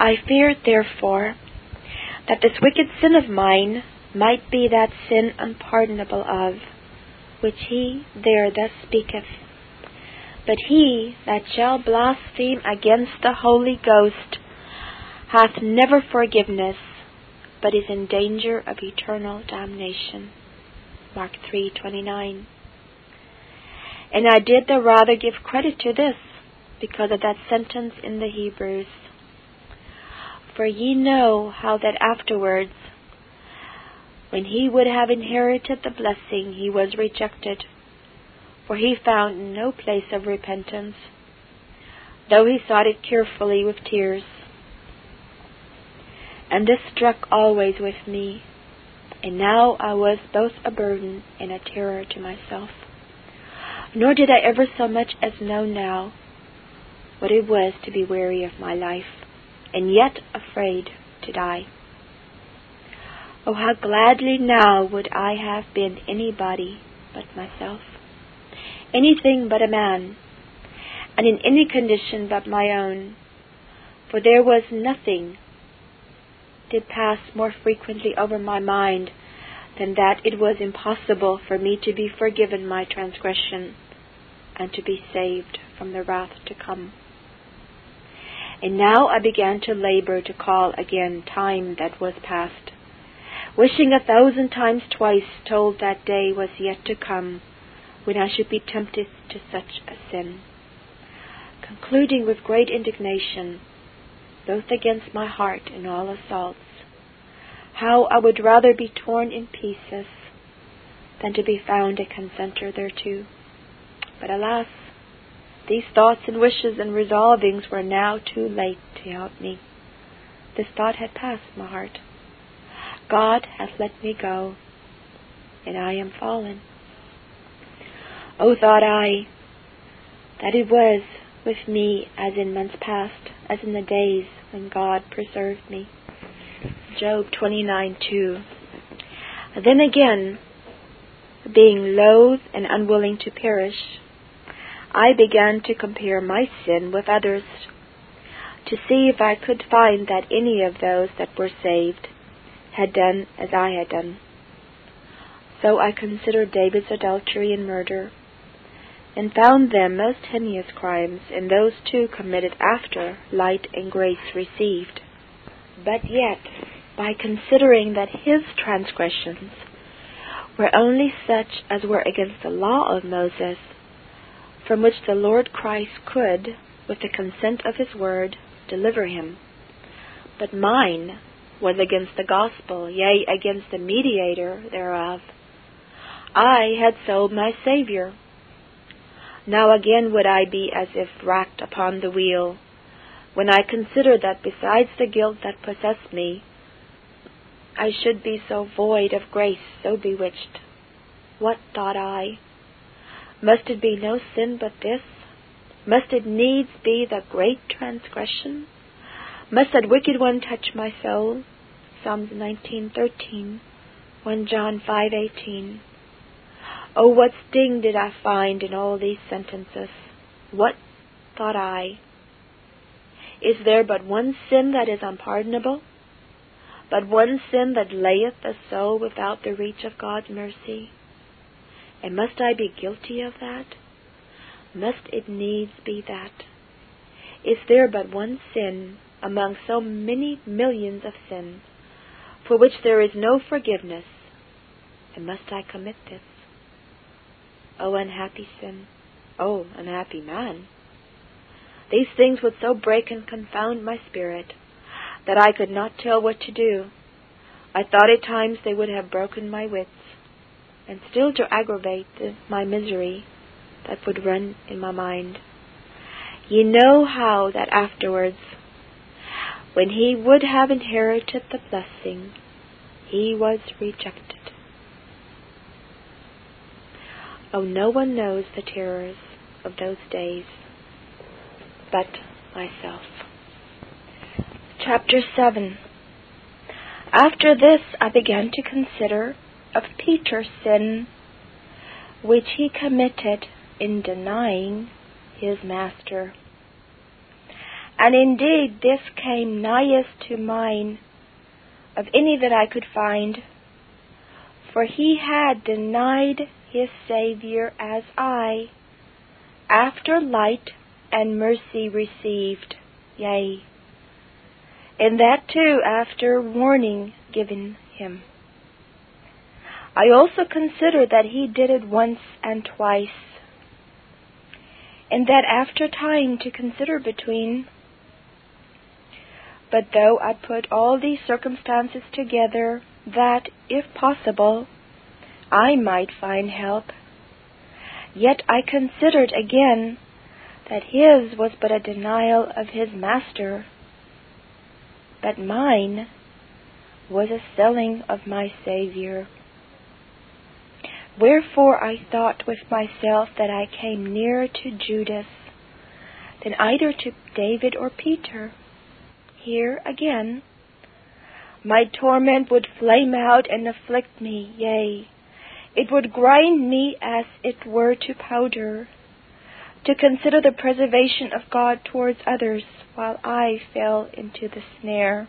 I feared, therefore, that this wicked sin of mine might be that sin unpardonable of which he there thus speaketh. But he that shall blaspheme against the Holy Ghost hath never forgiveness, but is in danger of eternal damnation. Mark 3:29. And I did the rather give credit to this because of that sentence in the Hebrews. For ye know how that afterwards, when he would have inherited the blessing, he was rejected, for he found no place of repentance, though he sought it carefully with tears. And this struck always with me, and now I was both a burden and a terror to myself. Nor did I ever so much as know now what it was to be weary of my life, and yet afraid to die. Oh, how gladly now would I have been anybody but myself, anything but a man, and in any condition but my own, for there was nothing did pass more frequently over my mind than that it was impossible for me to be forgiven my transgression and to be saved from the wrath to come. And now I began to labor to call again time that was past, wishing a thousand times twice told that day was yet to come when I should be tempted to such a sin, concluding with great indignation, both against my heart and all assaults, how I would rather be torn in pieces than to be found a consenter thereto. But alas, these thoughts and wishes and resolvings were now too late to help me. This thought had passed my heart. God hath let me go, and I am fallen. Oh, thought I, that it was with me as in months past, as in the days when God preserved me. Job 29 2. Then again, being loath and unwilling to perish, I began to compare my sin with others, to see if I could find that any of those that were saved had done as I had done. So I considered David's adultery and murder, and found them most heinous crimes, and those too committed after light and grace received. But yet, by considering that his transgressions were only such as were against the law of Moses, from which the Lord Christ could, with the consent of his word, deliver him. But mine was against the gospel, yea, against the mediator thereof. I had sold my Saviour. Now again would I be as if racked upon the wheel, when I consider that besides the guilt that possessed me, I should be so void of grace, so bewitched. What thought I? Must it be no sin but this? Must it needs be the great transgression? Must that wicked one touch my soul? Psalms 19:13, 1 John 5:18. Oh, what sting did I find in all these sentences? What thought I? Is there but one sin that is unpardonable? but one sin that layeth the soul without the reach of God's mercy. And must I be guilty of that? Must it needs be that? Is there but one sin among so many millions of sins for which there is no forgiveness? And must I commit this? O oh, unhappy sin! O oh, unhappy man! These things would so break and confound my spirit that I could not tell what to do. I thought at times they would have broken my wits, and still to aggravate my misery that would run in my mind. Ye know how that afterwards, when he would have inherited the blessing, he was rejected. Oh, no one knows the terrors of those days but myself. Chapter 7 After this I began to consider of Peter's sin, which he committed in denying his master. And indeed this came nighest to mine of any that I could find, for he had denied his Saviour as I, after light and mercy received, yea, and that too after warning given him. I also consider that he did it once and twice, and that after time to consider between. But though I put all these circumstances together, that, if possible, I might find help, yet I considered again that his was but a denial of his master, but mine was a selling of my Saviour. Wherefore I thought with myself that I came nearer to Judas than either to David or Peter. Here again, my torment would flame out and afflict me, yea, it would grind me as it were to powder, to consider the preservation of God towards others while I fell into the snare.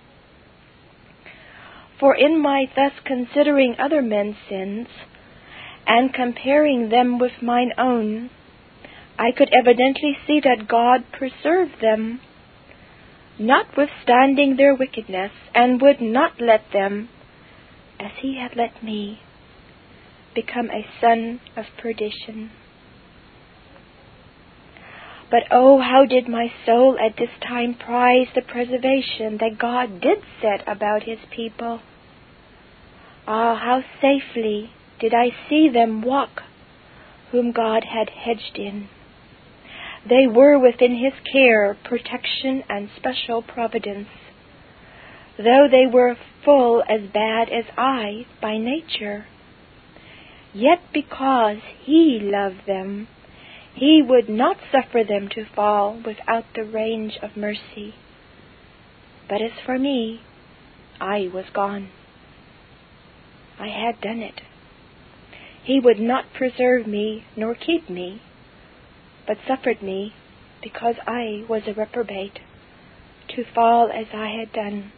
For in my thus considering other men's sins, and comparing them with mine own, I could evidently see that God preserved them, notwithstanding their wickedness, and would not let them, as He had let me, become a son of perdition. But oh, how did my soul at this time prize the preservation that God did set about his people! Ah, how safely did I see them walk whom God had hedged in. They were within his care, protection, and special providence. Though they were full as bad as I by nature, Yet because He loved them, He would not suffer them to fall without the range of mercy. But as for me, I was gone. I had done it. He would not preserve me nor keep me, but suffered me, because I was a reprobate, to fall as I had done.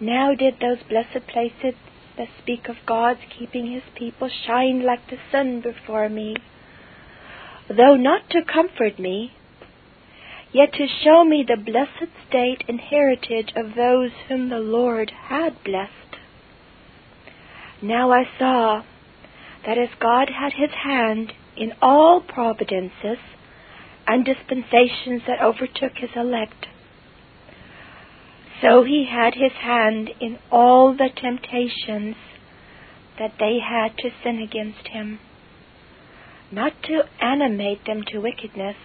Now did those blessed places that speak of God's keeping his people shine like the sun before me, though not to comfort me, yet to show me the blessed state and heritage of those whom the Lord had blessed. Now I saw that as God had his hand in all providences and dispensations that overtook his elect, so he had his hand in all the temptations that they had to sin against him, not to animate them to wickedness,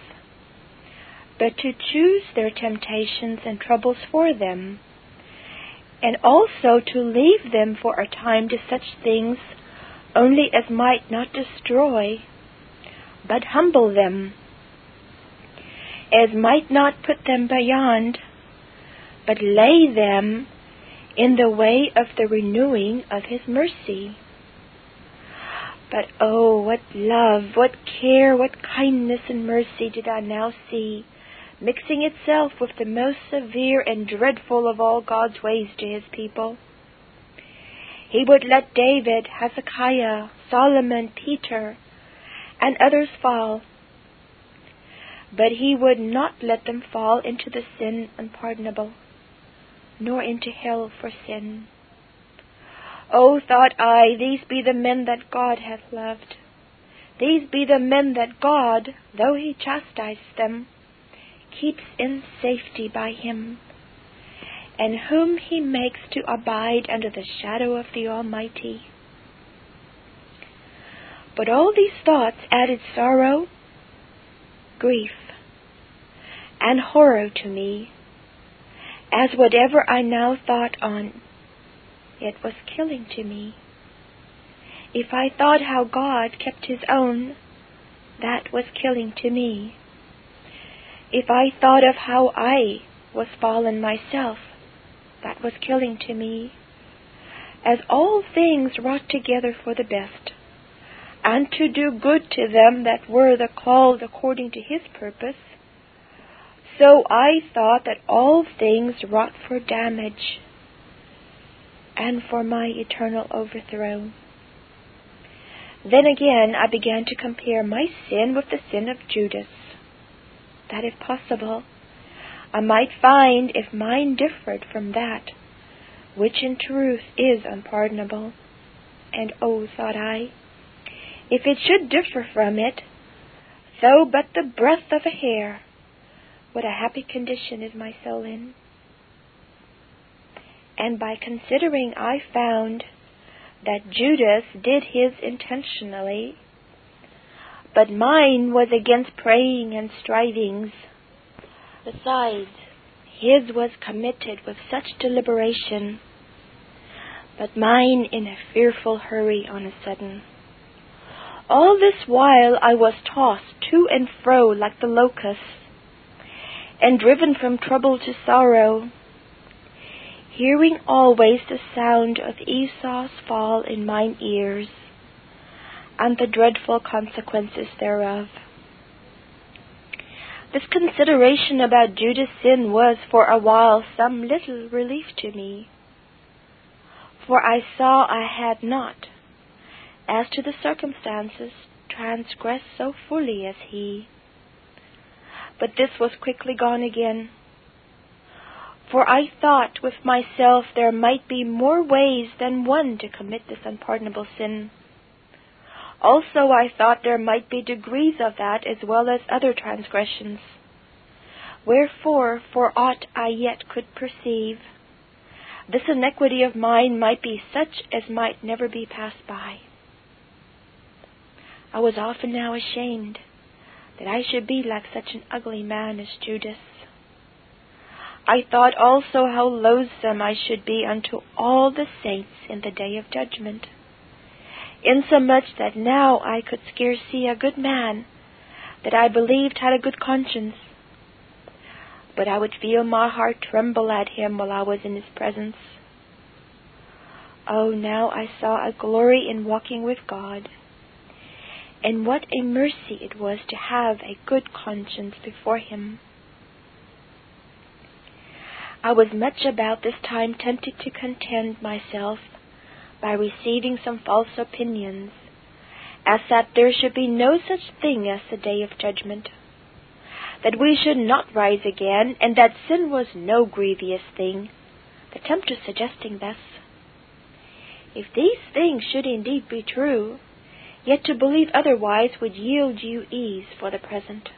but to choose their temptations and troubles for them, and also to leave them for a time to such things only as might not destroy, but humble them, as might not put them beyond but lay them in the way of the renewing of His mercy. But oh, what love, what care, what kindness and mercy did I now see, mixing itself with the most severe and dreadful of all God's ways to His people. He would let David, Hezekiah, Solomon, Peter, and others fall, but He would not let them fall into the sin unpardonable nor into hell for sin. Oh, thought I, these be the men that God hath loved. These be the men that God, though he chastise them, keeps in safety by him, and whom he makes to abide under the shadow of the Almighty. But all these thoughts added sorrow, grief, and horror to me as whatever I now thought on, it was killing to me. If I thought how God kept his own, that was killing to me. If I thought of how I was fallen myself, that was killing to me. As all things wrought together for the best, and to do good to them that were the called according to his purpose, so I thought that all things wrought for damage and for my eternal overthrow. Then again I began to compare my sin with the sin of Judas, that if possible I might find if mine differed from that, which in truth is unpardonable. And oh, thought I, if it should differ from it, though but the breadth of a hair, what a happy condition is my soul in. And by considering, I found that Judas did his intentionally, but mine was against praying and strivings. Besides, his was committed with such deliberation, but mine in a fearful hurry on a sudden. All this while I was tossed to and fro like the locusts, and driven from trouble to sorrow, hearing always the sound of Esau's fall in mine ears, and the dreadful consequences thereof. This consideration about Judas' sin was for a while some little relief to me, for I saw I had not, as to the circumstances, transgressed so fully as he. But this was quickly gone again. For I thought with myself there might be more ways than one to commit this unpardonable sin. Also I thought there might be degrees of that as well as other transgressions. Wherefore, for aught I yet could perceive, this iniquity of mine might be such as might never be passed by. I was often now ashamed that I should be like such an ugly man as Judas. I thought also how loathsome I should be unto all the saints in the day of judgment, insomuch that now I could scarce see a good man that I believed had a good conscience, but I would feel my heart tremble at him while I was in his presence. Oh, now I saw a glory in walking with God and what a mercy it was to have a good conscience before Him. I was much about this time tempted to content myself by receiving some false opinions, as that there should be no such thing as the day of judgment, that we should not rise again, and that sin was no grievous thing, the tempter suggesting thus. If these things should indeed be true, Yet to believe otherwise would yield you ease for the present.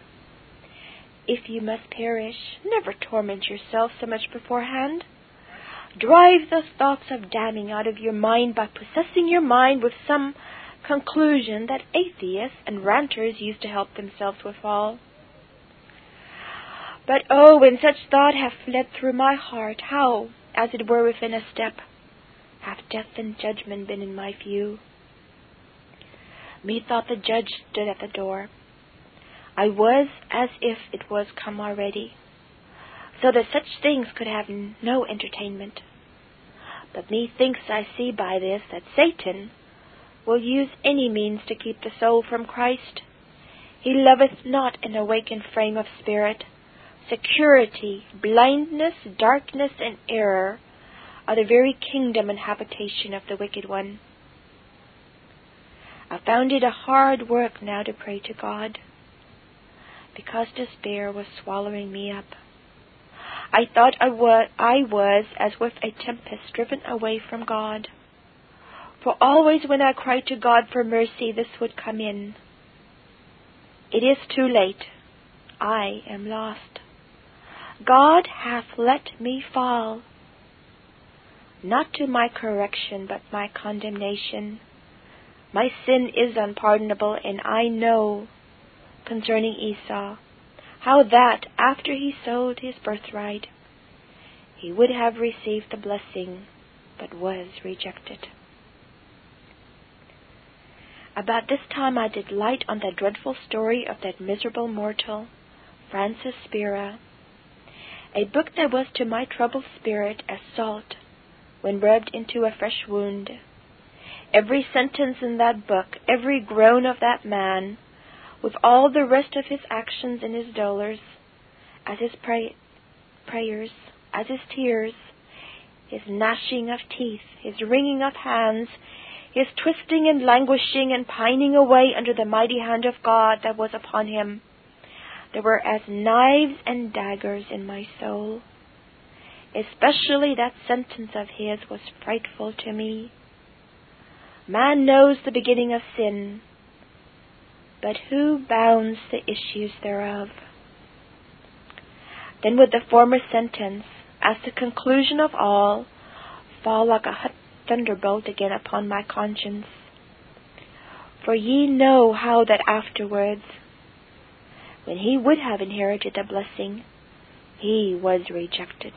If you must perish, never torment yourself so much beforehand. Drive the thoughts of damning out of your mind by possessing your mind with some conclusion that atheists and ranters used to help themselves withal. But oh, when such thought hath fled through my heart, how, as it were within a step, hath death and judgment been in my view? Methought the judge stood at the door. I was as if it was come already, so that such things could have no entertainment. But methinks I see by this that Satan will use any means to keep the soul from Christ. He loveth not an awakened frame of spirit. Security, blindness, darkness, and error are the very kingdom and habitation of the wicked one. I found it a hard work now to pray to God, because despair was swallowing me up. I thought I was, I was as with a tempest driven away from God. For always when I cried to God for mercy, this would come in. It is too late. I am lost. God hath let me fall, not to my correction, but my condemnation. My sin is unpardonable, and I know concerning Esau how that after he sold his birthright, he would have received the blessing, but was rejected. About this time I did light on that dreadful story of that miserable mortal, Francis Spira, a book that was to my troubled spirit as salt when rubbed into a fresh wound every sentence in that book, every groan of that man, with all the rest of his actions and his dolours, as his pray- prayers, as his tears, his gnashing of teeth, his wringing of hands, his twisting and languishing and pining away under the mighty hand of God that was upon him. There were as knives and daggers in my soul. Especially that sentence of his was frightful to me. Man knows the beginning of sin, but who bounds the issues thereof? Then would the former sentence, as the conclusion of all, fall like a thunderbolt again upon my conscience. For ye know how that afterwards, when he would have inherited the blessing, he was rejected.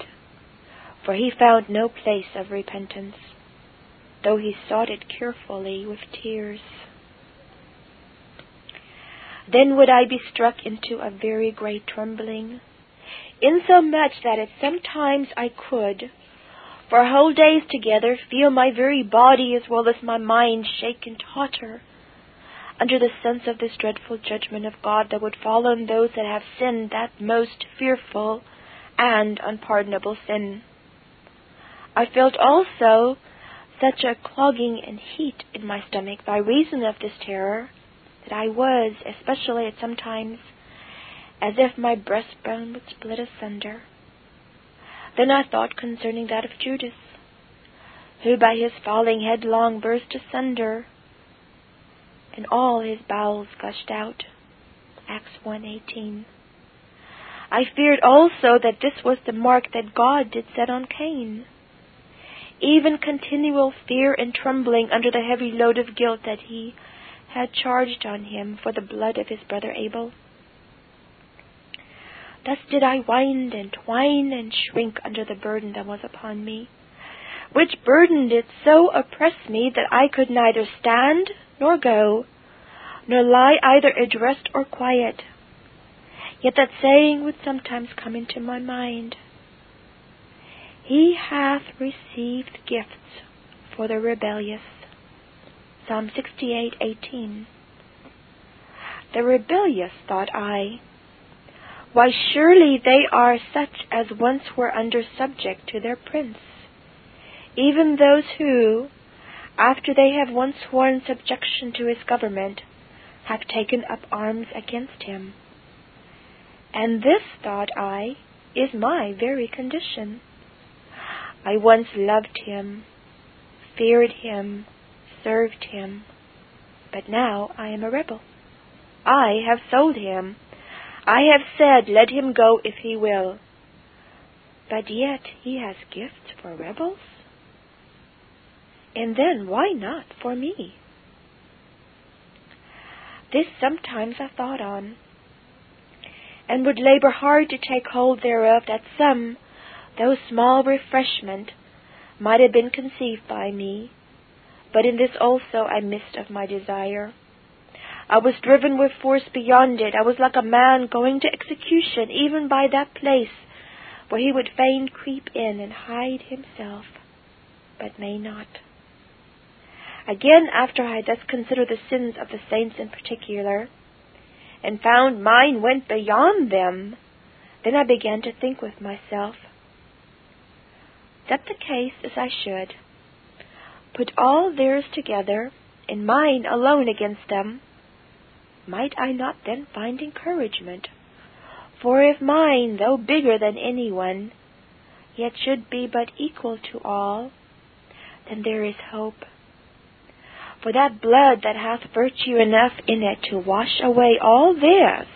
For he found no place of repentance, though he sought it carefully with tears. Then would I be struck into a very great trembling, insomuch that at some times I could, for whole days together, feel my very body as well as my mind shake and totter under the sense of this dreadful judgment of God that would fall on those that have sinned that most fearful and unpardonable sin. I felt also such a clogging and heat in my stomach by reason of this terror that I was, especially at some times, as if my breastbone would split asunder. Then I thought concerning that of Judas, who by his falling headlong burst asunder, and all his bowels gushed out. Acts 1.18 I feared also that this was the mark that God did set on Cain. Even continual fear and trembling under the heavy load of guilt that he had charged on him for the blood of his brother Abel. Thus did I wind and twine and shrink under the burden that was upon me, which burden did so oppress me that I could neither stand nor go, nor lie either addressed or quiet. Yet that saying would sometimes come into my mind. He hath received gifts for the rebellious. Psalm 68:18. The rebellious, thought I. Why, surely they are such as once were under subject to their prince, even those who, after they have once sworn subjection to his government, have taken up arms against him. And this, thought I, is my very condition. I once loved him, feared him, served him, but now I am a rebel. I have sold him. I have said, Let him go if he will. But yet he has gifts for rebels? And then why not for me? This sometimes I thought on, and would labor hard to take hold thereof that some, though small refreshment, might have been conceived by me but in this also I missed of my desire. I was driven with force beyond it. I was like a man going to execution, even by that place where he would fain creep in and hide himself, but may not. Again, after I had thus considered the sins of the saints in particular, and found mine went beyond them, then I began to think with myself, that the case as I should, put all theirs together, and mine alone against them, might I not then find encouragement? For if mine, though bigger than any one, yet should be but equal to all, then there is hope. For that blood that hath virtue enough in it to wash away all theirs,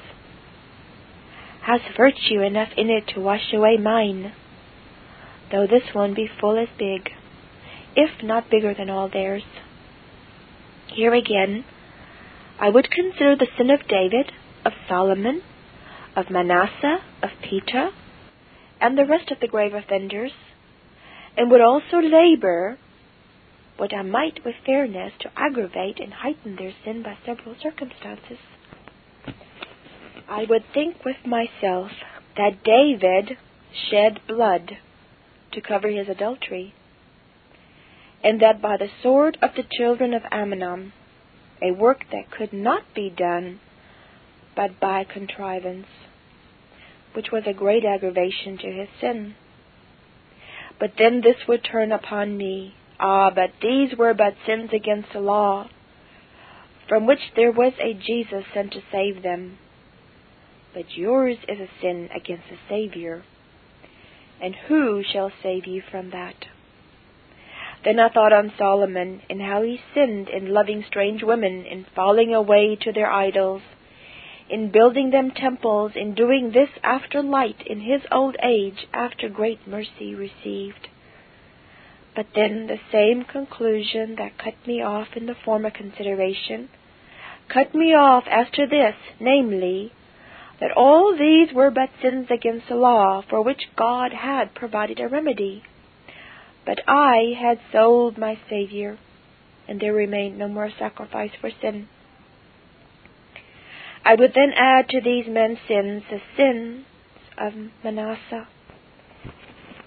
has virtue enough in it to wash away mine, though this one be full as big if not bigger than all theirs. Here again, I would consider the sin of David, of Solomon, of Manasseh, of Peter, and the rest of the grave offenders, and would also labor what I might with fairness to aggravate and heighten their sin by several circumstances. I would think with myself that David shed blood to cover his adultery, and that by the sword of the children of Ammon, a work that could not be done but by contrivance, which was a great aggravation to his sin. But then this would turn upon me. Ah, but these were but sins against the law, from which there was a Jesus sent to save them. But yours is a sin against the Savior. And who shall save you from that? Then I thought on Solomon, and how he sinned in loving strange women, in falling away to their idols, in building them temples, in doing this after light, in his old age, after great mercy received. But then the same conclusion that cut me off in the former consideration, cut me off as to this, namely, that all these were but sins against the law, for which God had provided a remedy. But I had sold my Saviour, and there remained no more sacrifice for sin. I would then add to these men's sins the sins of Manasseh.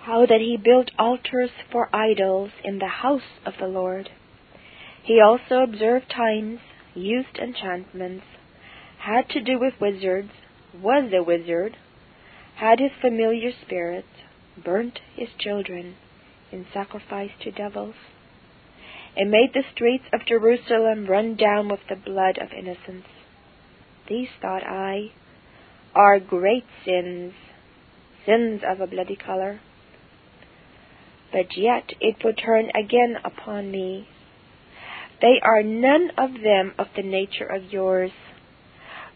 How that he built altars for idols in the house of the Lord. He also observed times, used enchantments, had to do with wizards, was a wizard, had his familiar spirits, burnt his children in sacrifice to devils, and made the streets of Jerusalem run down with the blood of innocents. These, thought I, are great sins, sins of a bloody color. But yet it would turn again upon me. They are none of them of the nature of yours.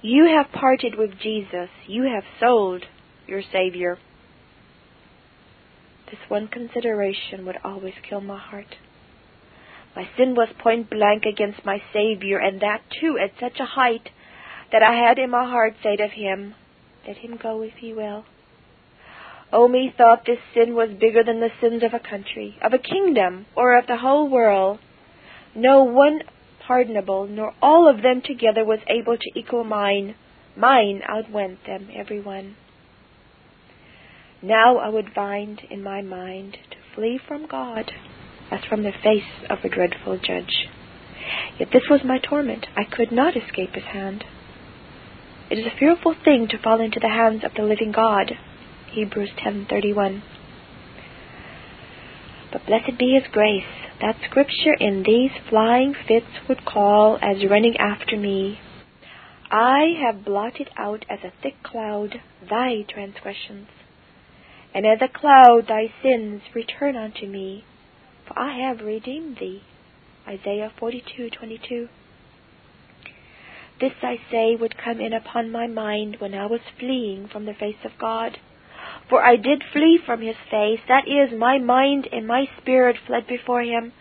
You have parted with Jesus. You have sold your Savior. This one consideration would always kill my heart. My sin was point blank against my Savior, and that too at such a height that I had in my heart said of him, Let him go if he will. Oh, methought this sin was bigger than the sins of a country, of a kingdom, or of the whole world. No one pardonable, nor all of them together was able to equal mine. Mine outwent them, every one. Now I would find in my mind to flee from God as from the face of a dreadful judge. Yet this was my torment. I could not escape his hand. It is a fearful thing to fall into the hands of the living God. Hebrews 10:31. But blessed be his grace, that scripture in these flying fits would call as running after me. I have blotted out as a thick cloud thy transgressions, and as a cloud thy sins return unto me, for I have redeemed thee. Isaiah 42:22. This, I say, would come in upon my mind when I was fleeing from the face of God. For I did flee from his face, that is, my mind and my spirit fled before him.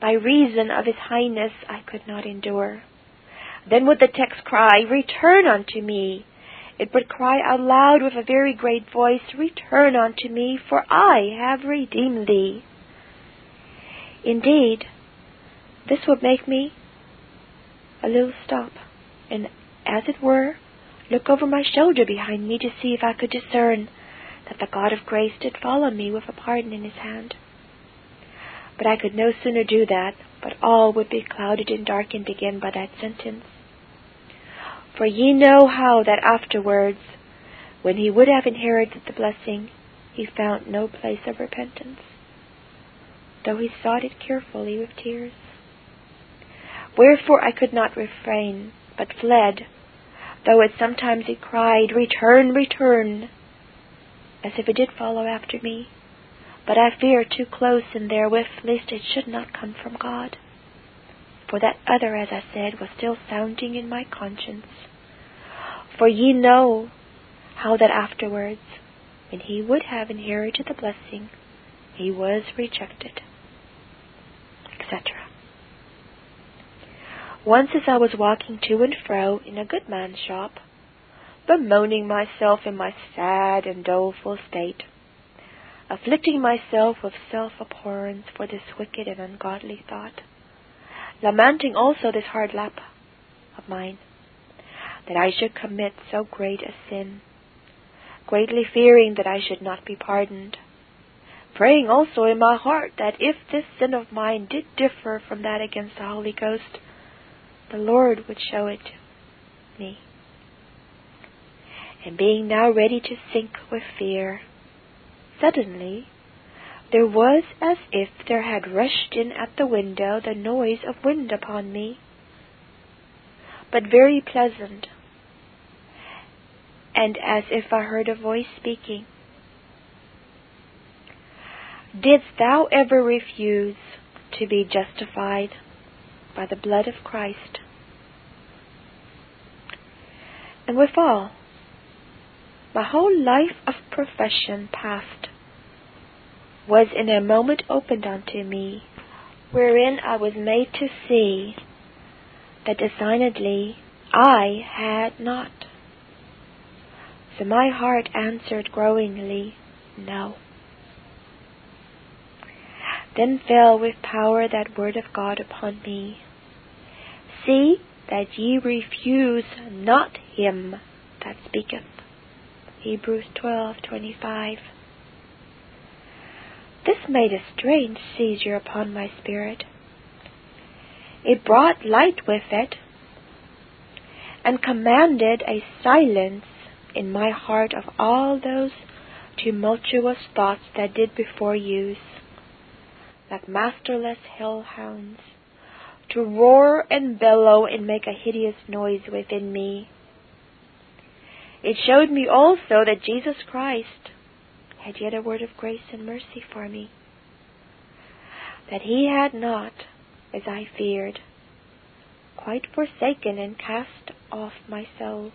By reason of his highness I could not endure. Then would the text cry, Return unto me. It would cry out loud with a very great voice, Return unto me, for I have redeemed thee. Indeed, this would make me a little stop and, as it were, look over my shoulder behind me to see if I could discern that the God of grace did follow me with a pardon in his hand. But I could no sooner do that, but all would be clouded and darkened again by that sentence. For ye know how that afterwards, when he would have inherited the blessing, he found no place of repentance, though he sought it carefully with tears. Wherefore I could not refrain, but fled, though at sometimes he cried, Return, return, as if it did follow after me. But I fear too close and therewith, lest it should not come from God. For that other, as I said, was still sounding in my conscience. For ye know how that afterwards, when he would have inherited the blessing, he was rejected, etc. Once as I was walking to and fro in a good man's shop, bemoaning myself in my sad and doleful state, afflicting myself with self abhorrence for this wicked and ungodly thought, lamenting also this hard lap of mine, that I should commit so great a sin, greatly fearing that I should not be pardoned, praying also in my heart that if this sin of mine did differ from that against the Holy Ghost, the Lord would show it me. and being now ready to sink with fear, suddenly there was as if there had rushed in at the window the noise of wind upon me, but very pleasant, and as if I heard a voice speaking. Didst thou ever refuse to be justified by the blood of Christ? And withal, my whole life of profession past was in a moment opened unto me, wherein I was made to see that designedly I had not. So my heart answered growingly, No. Then fell with power that word of God upon me. See that ye refuse not him that speaketh. Hebrews 12:25. This made a strange seizure upon my spirit. It brought light with it, and commanded a silence in my heart of all those tumultuous thoughts that did before use, like masterless hellhounds, to roar and bellow and make a hideous noise within me. It showed me also that Jesus Christ had yet a word of grace and mercy for me, that he had not, as I feared, quite forsaken and cast off my soul.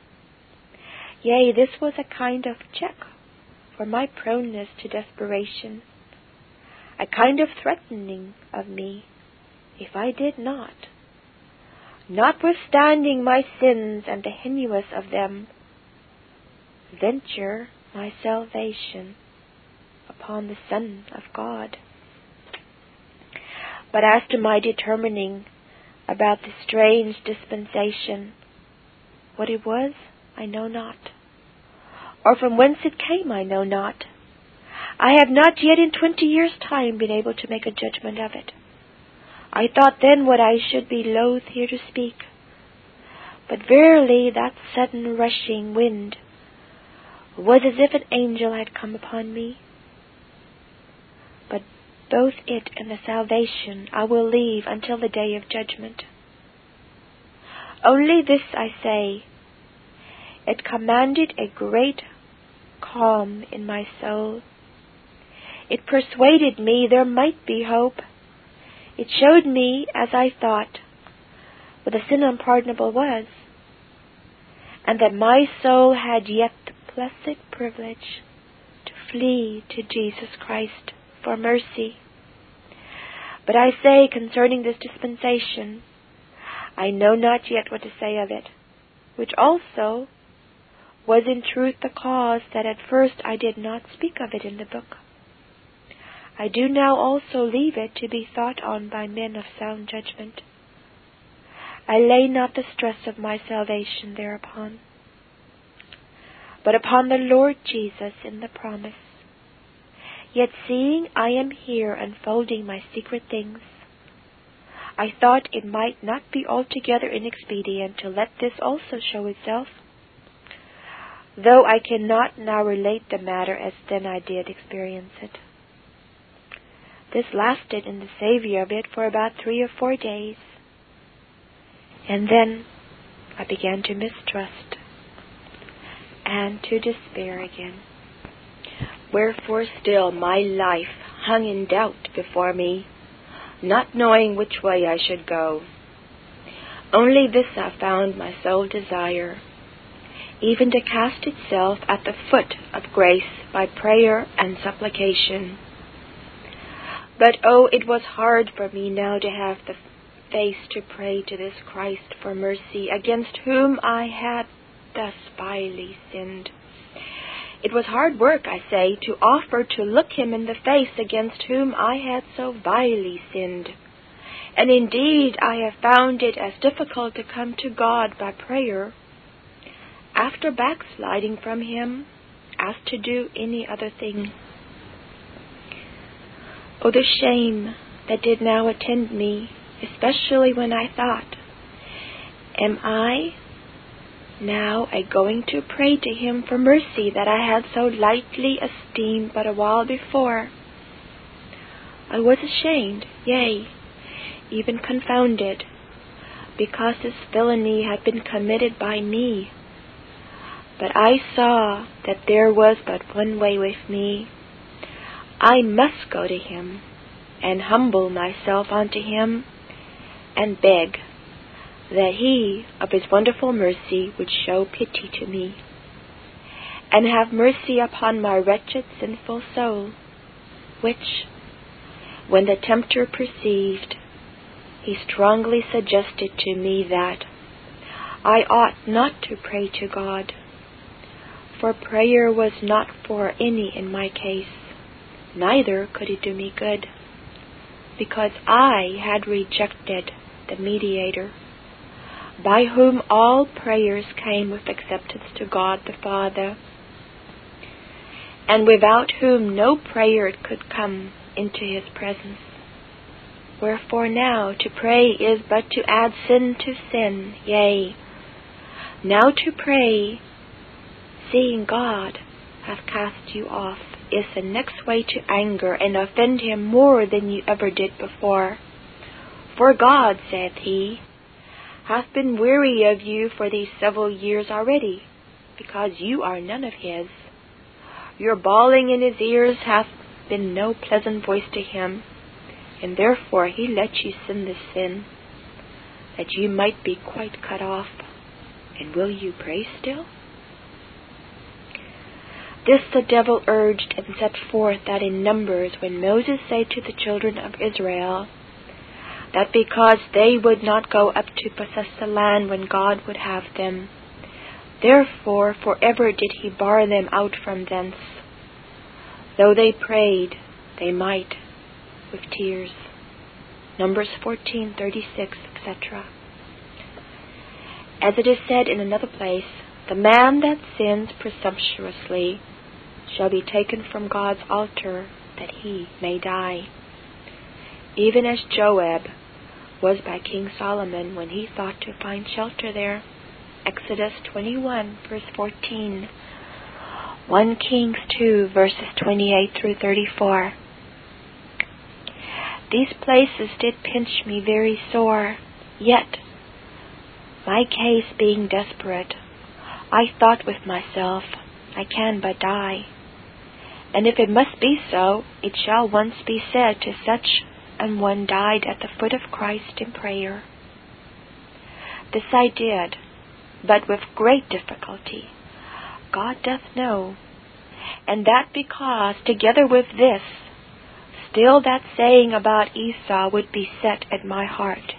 Yea, this was a kind of check for my proneness to desperation, a kind of threatening of me if I did not, notwithstanding my sins and the heinous of them, venture my salvation upon the Son of God. But as to my determining about the strange dispensation, what it was, I know not, or from whence it came, I know not. I have not yet in twenty years' time been able to make a judgment of it. I thought then what I should be loath here to speak. But verily that sudden rushing wind was as if an angel had come upon me. Both it and the salvation I will leave until the day of judgment. Only this I say, it commanded a great calm in my soul. It persuaded me there might be hope. It showed me, as I thought, what the sin unpardonable was, and that my soul had yet the blessed privilege to flee to Jesus Christ for mercy. But I say concerning this dispensation, I know not yet what to say of it, which also was in truth the cause that at first I did not speak of it in the book. I do now also leave it to be thought on by men of sound judgment. I lay not the stress of my salvation thereupon but upon the Lord Jesus in the promise. Yet seeing I am here unfolding my secret things, I thought it might not be altogether inexpedient to let this also show itself, though I cannot now relate the matter as then I did experience it. This lasted in the Saviour of it for about three or four days, and then I began to mistrust and to despair again. Wherefore still my life hung in doubt before me, not knowing which way I should go. Only this I found my sole desire, even to cast itself at the foot of grace by prayer and supplication. But oh, it was hard for me now to have the face to pray to this Christ for mercy, against whom I had thus vilely sinned. It was hard work, I say, to offer to look him in the face against whom I had so vilely sinned. And indeed I have found it as difficult to come to God by prayer after backsliding from him as to do any other thing. Oh, the shame that did now attend me, especially when I thought, Am I now I going to pray to him for mercy that I had so lightly esteemed but a while before. I was ashamed, yea, even confounded, because this villainy had been committed by me. But I saw that there was but one way with me. I must go to him, and humble myself unto him, and beg that he, of his wonderful mercy, would show pity to me, and have mercy upon my wretched sinful soul, which, when the tempter perceived, he strongly suggested to me that I ought not to pray to God, for prayer was not for any in my case, neither could it do me good, because I had rejected the mediator by whom all prayers came with acceptance to God the Father, and without whom no prayer could come into his presence. Wherefore now to pray is but to add sin to sin, yea, now to pray, seeing God hath cast you off, is the next way to anger and offend him more than you ever did before. For God, saith he, hath been weary of you for these several years already, because you are none of his. Your bawling in his ears hath been no pleasant voice to him, and therefore he let you sin this sin, that you might be quite cut off. And will you pray still? This the devil urged and set forth that in Numbers when Moses said to the children of Israel, that because they would not go up to possess the land when God would have them, therefore forever did he bar them out from thence. Though they prayed, they might, with tears. Numbers 14:36, etc. As it is said in another place, the man that sins presumptuously shall be taken from God's altar that he may die. Even as Joab was by King Solomon when he thought to find shelter there. Exodus 21, verse 14. 1 Kings 2, verses 28 through 34. These places did pinch me very sore, yet, my case being desperate, I thought with myself, I can but die. And if it must be so, it shall once be said to such and one died at the foot of Christ in prayer. This I did, but with great difficulty. God doth know, and that because, together with this, still that saying about Esau would be set at my heart,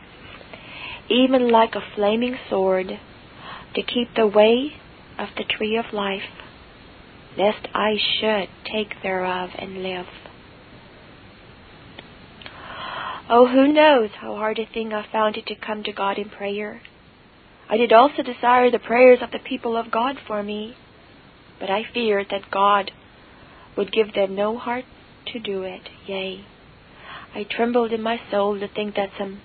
even like a flaming sword, to keep the way of the tree of life, lest I should take thereof and live. Oh, who knows how hard a thing I found it to come to God in prayer. I did also desire the prayers of the people of God for me, but I feared that God would give them no heart to do it. Yea, I trembled in my soul to think that some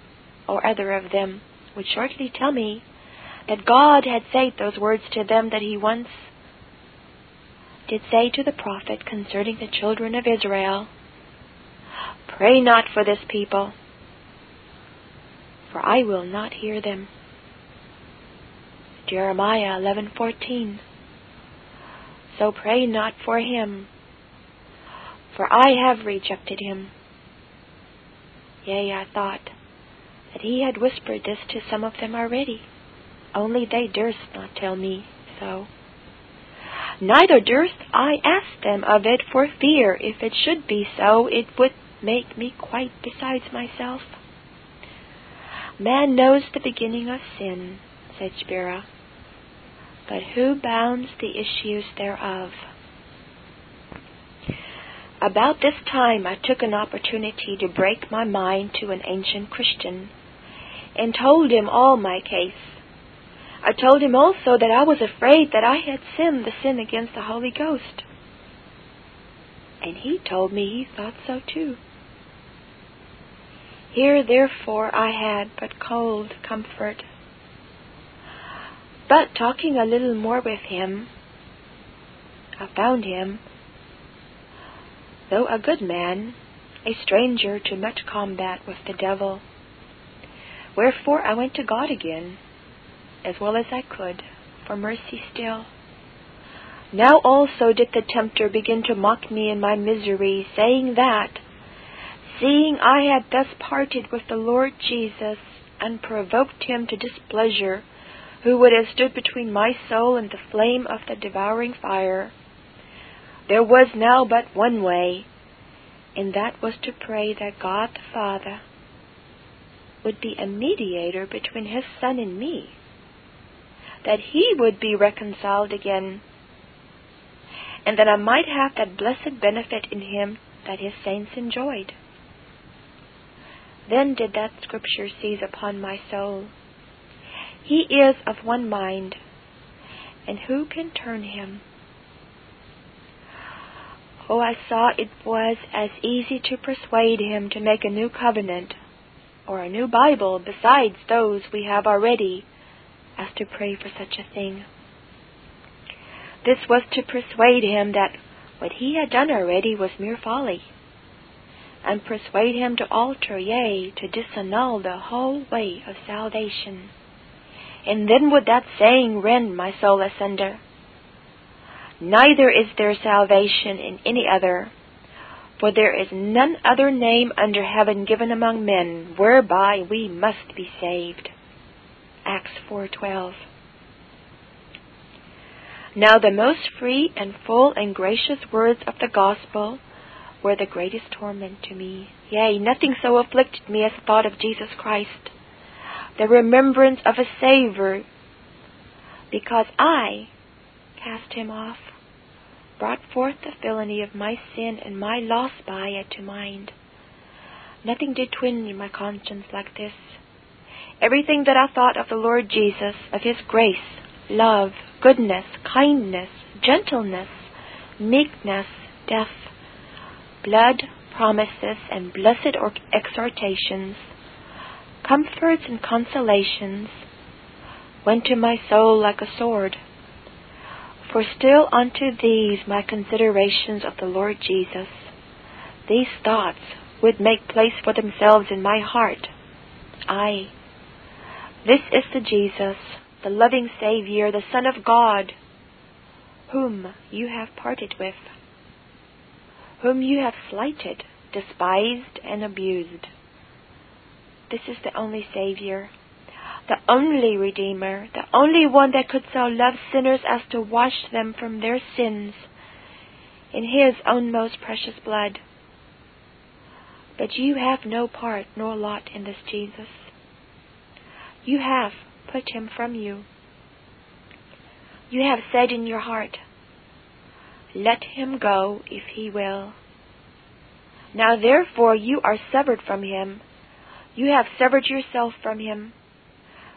or other of them would shortly tell me that God had said those words to them that he once did say to the prophet concerning the children of Israel Pray not for this people, for I will not hear them. Jeremiah 11:14 So pray not for him, for I have rejected him. Yea, I thought that he had whispered this to some of them already, only they durst not tell me so. Neither durst I ask them of it for fear if it should be so, it would make me quite besides myself. Man knows the beginning of sin, said Spira, but who bounds the issues thereof? About this time I took an opportunity to break my mind to an ancient Christian, and told him all my case. I told him also that I was afraid that I had sinned the sin against the Holy Ghost. And he told me he thought so too. Here therefore I had but cold comfort. But talking a little more with him, I found him, though a good man, a stranger to much combat with the devil. Wherefore I went to God again, as well as I could, for mercy still. Now also did the tempter begin to mock me in my misery, saying that, seeing I had thus parted with the Lord Jesus, and provoked him to displeasure, who would have stood between my soul and the flame of the devouring fire, there was now but one way, and that was to pray that God the Father would be a mediator between his Son and me, that he would be reconciled again and that I might have that blessed benefit in him that his saints enjoyed. Then did that scripture seize upon my soul. He is of one mind, and who can turn him? Oh, I saw it was as easy to persuade him to make a new covenant or a new Bible besides those we have already as to pray for such a thing. This was to persuade him that what he had done already was mere folly, and persuade him to alter, yea, to disannul the whole way of salvation. And then would that saying rend my soul asunder. Neither is there salvation in any other, for there is none other name under heaven given among men whereby we must be saved. Acts 4:12 now the most free and full and gracious words of the gospel were the greatest torment to me. Yea, nothing so afflicted me as the thought of Jesus Christ, the remembrance of a Saviour, because I cast him off, brought forth the villainy of my sin and my loss by it to mind. Nothing did twinge my conscience like this. Everything that I thought of the Lord Jesus, of His grace, love, goodness, kindness, gentleness, meekness, death, blood, promises, and blessed exhortations, comforts and consolations, went to my soul like a sword. For still unto these my considerations of the Lord Jesus, these thoughts would make place for themselves in my heart. Ay, this is the Jesus the loving Savior, the Son of God, whom you have parted with, whom you have slighted, despised, and abused. This is the only Savior, the only Redeemer, the only one that could so love sinners as to wash them from their sins in His own most precious blood. But you have no part nor lot in this Jesus. You have put him from you. You have said in your heart, Let him go if he will. Now therefore you are severed from him. You have severed yourself from him.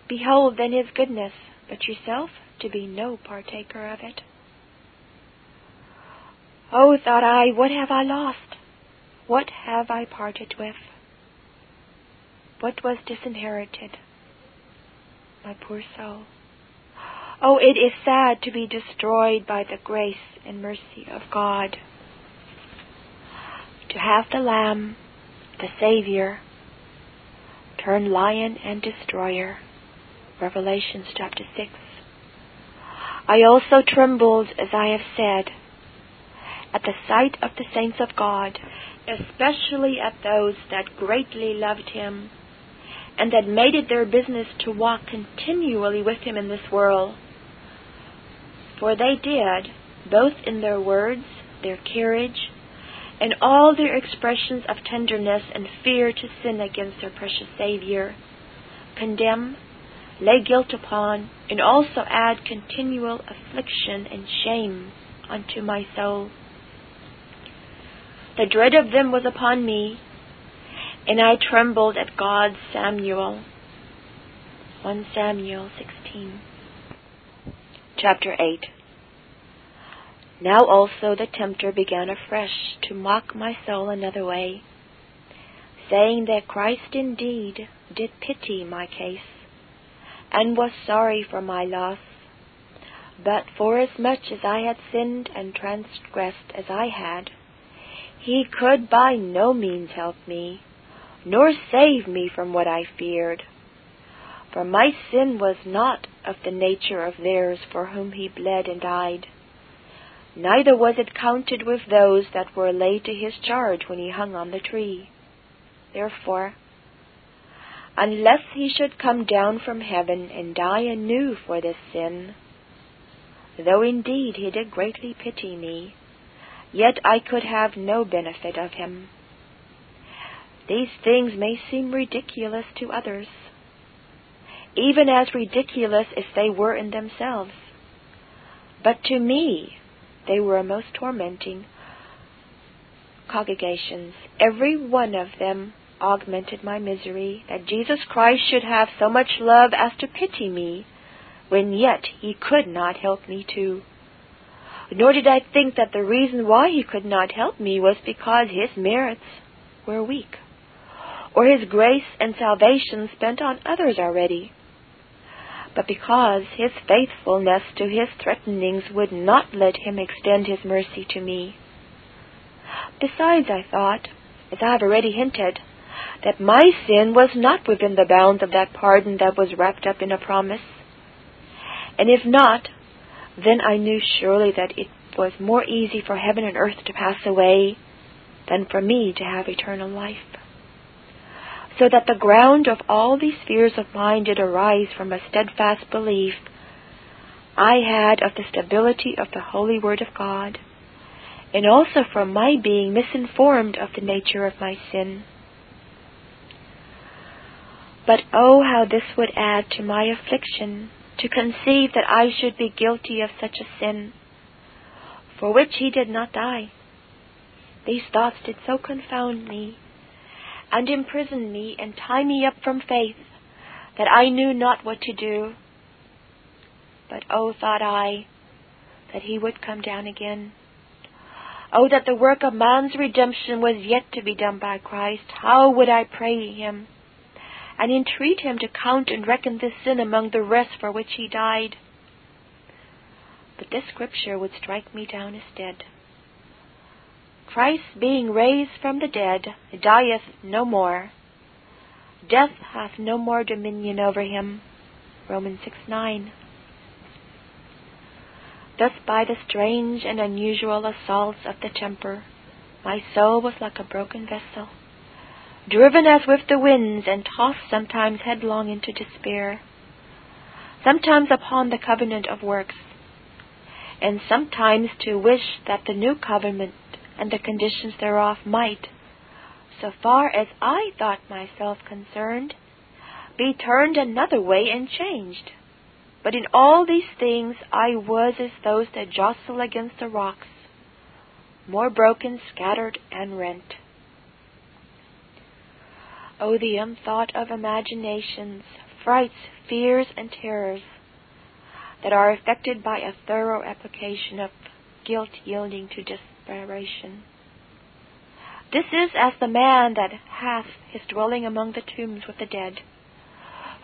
Behold then his goodness, but yourself to be no partaker of it. Oh, thought I, what have I lost? What have I parted with? What was disinherited? my poor soul. Oh, it is sad to be destroyed by the grace and mercy of God. To have the Lamb, the Savior, turn lion and destroyer. Revelations chapter 6. I also trembled, as I have said, at the sight of the saints of God, especially at those that greatly loved Him and that made it their business to walk continually with him in this world. For they did, both in their words, their carriage, and all their expressions of tenderness and fear to sin against their precious Savior, condemn, lay guilt upon, and also add continual affliction and shame unto my soul. The dread of them was upon me, and I trembled at God's Samuel. 1 Samuel 16. Chapter 8 Now also the tempter began afresh to mock my soul another way, saying that Christ indeed did pity my case, and was sorry for my loss, But forasmuch as I had sinned and transgressed as I had, he could by no means help me, nor save me from what I feared. For my sin was not of the nature of theirs for whom he bled and died, neither was it counted with those that were laid to his charge when he hung on the tree. Therefore, unless he should come down from heaven and die anew for this sin, though indeed he did greatly pity me, yet I could have no benefit of him. These things may seem ridiculous to others, even as ridiculous as they were in themselves. But to me, they were a most tormenting congregations. every one of them augmented my misery, that Jesus Christ should have so much love as to pity me, when yet he could not help me too. Nor did I think that the reason why he could not help me was because his merits were weak, or his grace and salvation spent on others already, but because his faithfulness to his threatenings would not let him extend his mercy to me. Besides, I thought, as I have already hinted, that my sin was not within the bounds of that pardon that was wrapped up in a promise. And if not, then I knew surely that it was more easy for heaven and earth to pass away than for me to have eternal life. So that the ground of all these fears of mine did arise from a steadfast belief I had of the stability of the holy word of God, and also from my being misinformed of the nature of my sin. But oh, how this would add to my affliction to conceive that I should be guilty of such a sin, for which he did not die. These thoughts did so confound me, and imprison me, and tie me up from faith, that I knew not what to do. But oh, thought I, that he would come down again. Oh, that the work of man's redemption was yet to be done by Christ. How would I pray him and entreat him to count and reckon this sin among the rest for which he died. But this scripture would strike me down as dead. Christ being raised from the dead dieth no more. Death hath no more dominion over him. Romans 6 9. Thus, by the strange and unusual assaults of the temper, my soul was like a broken vessel driven as with the winds, and tossed sometimes headlong into despair, sometimes upon the covenant of works, and sometimes to wish that the new covenant and the conditions thereof might, so far as I thought myself concerned, be turned another way and changed. But in all these things I was as those that jostle against the rocks, more broken, scattered, and rent. O the unthought of imaginations, frights, fears, and terrors that are affected by a thorough application of guilt yielding to desperation. This is as the man that hath his dwelling among the tombs with the dead,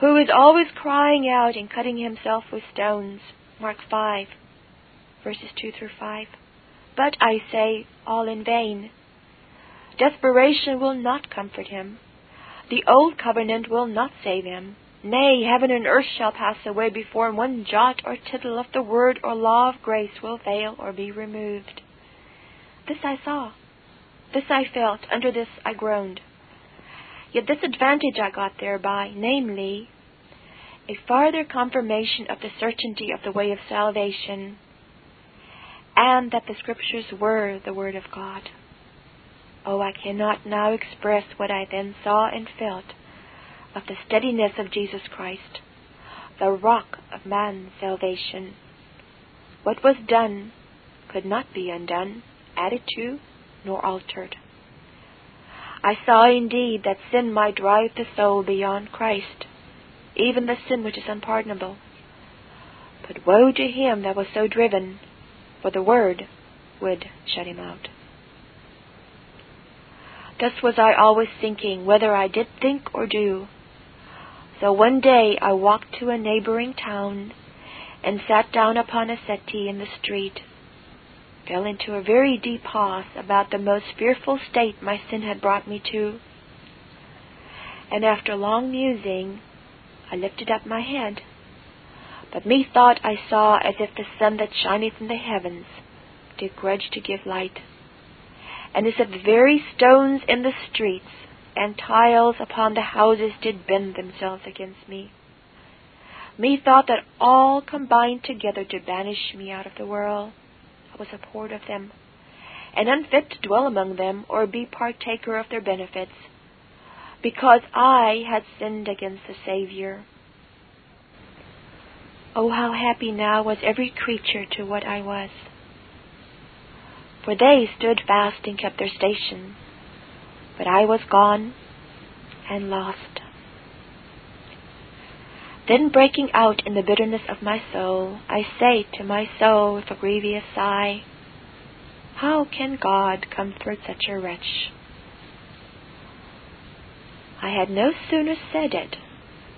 who is always crying out and cutting himself with stones. Mark 5, verses 2 through 5. But I say, all in vain. Desperation will not comfort him. The old covenant will not save him. Nay, heaven and earth shall pass away before one jot or tittle of the word or law of grace will fail or be removed. This I saw. This I felt. Under this I groaned. Yet this advantage I got thereby, namely, a farther confirmation of the certainty of the way of salvation, and that the Scriptures were the Word of God. Oh, I cannot now express what I then saw and felt of the steadiness of Jesus Christ, the rock of man's salvation. What was done could not be undone, added to, nor altered. I saw indeed that sin might drive the soul beyond Christ, even the sin which is unpardonable. But woe to him that was so driven, for the word would shut him out. Thus was I always thinking, whether I did think or do. So one day I walked to a neighboring town, and sat down upon a settee in the street, fell into a very deep pause about the most fearful state my sin had brought me to, and after long musing, I lifted up my head. But methought I saw as if the sun that shineth in the heavens did grudge to give light, and as if the very stones in the streets and tiles upon the houses did bend themselves against me. Methought that all combined together to banish me out of the world. Was abhorred of them, and unfit to dwell among them or be partaker of their benefits, because I had sinned against the Saviour. Oh, how happy now was every creature to what I was! For they stood fast and kept their station, but I was gone and lost. Then breaking out in the bitterness of my soul, I say to my soul with a grievous sigh, How can God comfort such a wretch? I had no sooner said it,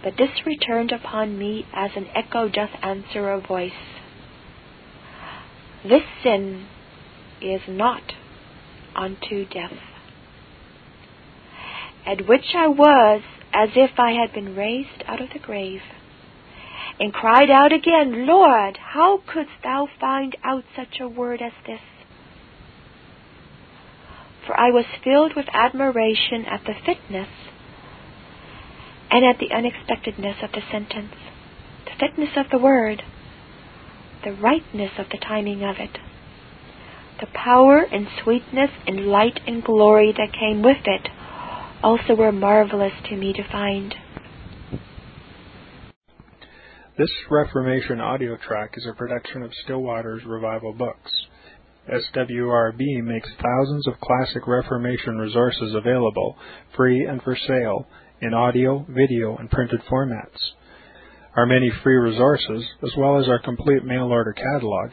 but this returned upon me as an echo doth answer a voice. This sin is not unto death. At which I was as if I had been raised out of the grave and cried out again, Lord, how couldst thou find out such a word as this? For I was filled with admiration at the fitness and at the unexpectedness of the sentence, the fitness of the word, the rightness of the timing of it, the power and sweetness and light and glory that came with it also were marvelous to me to find. This Reformation audio track is a production of Still Waters Revival Books. SWRB makes thousands of classic Reformation resources available, free and for sale, in audio, video, and printed formats. Our many free resources, as well as our complete mail order catalog,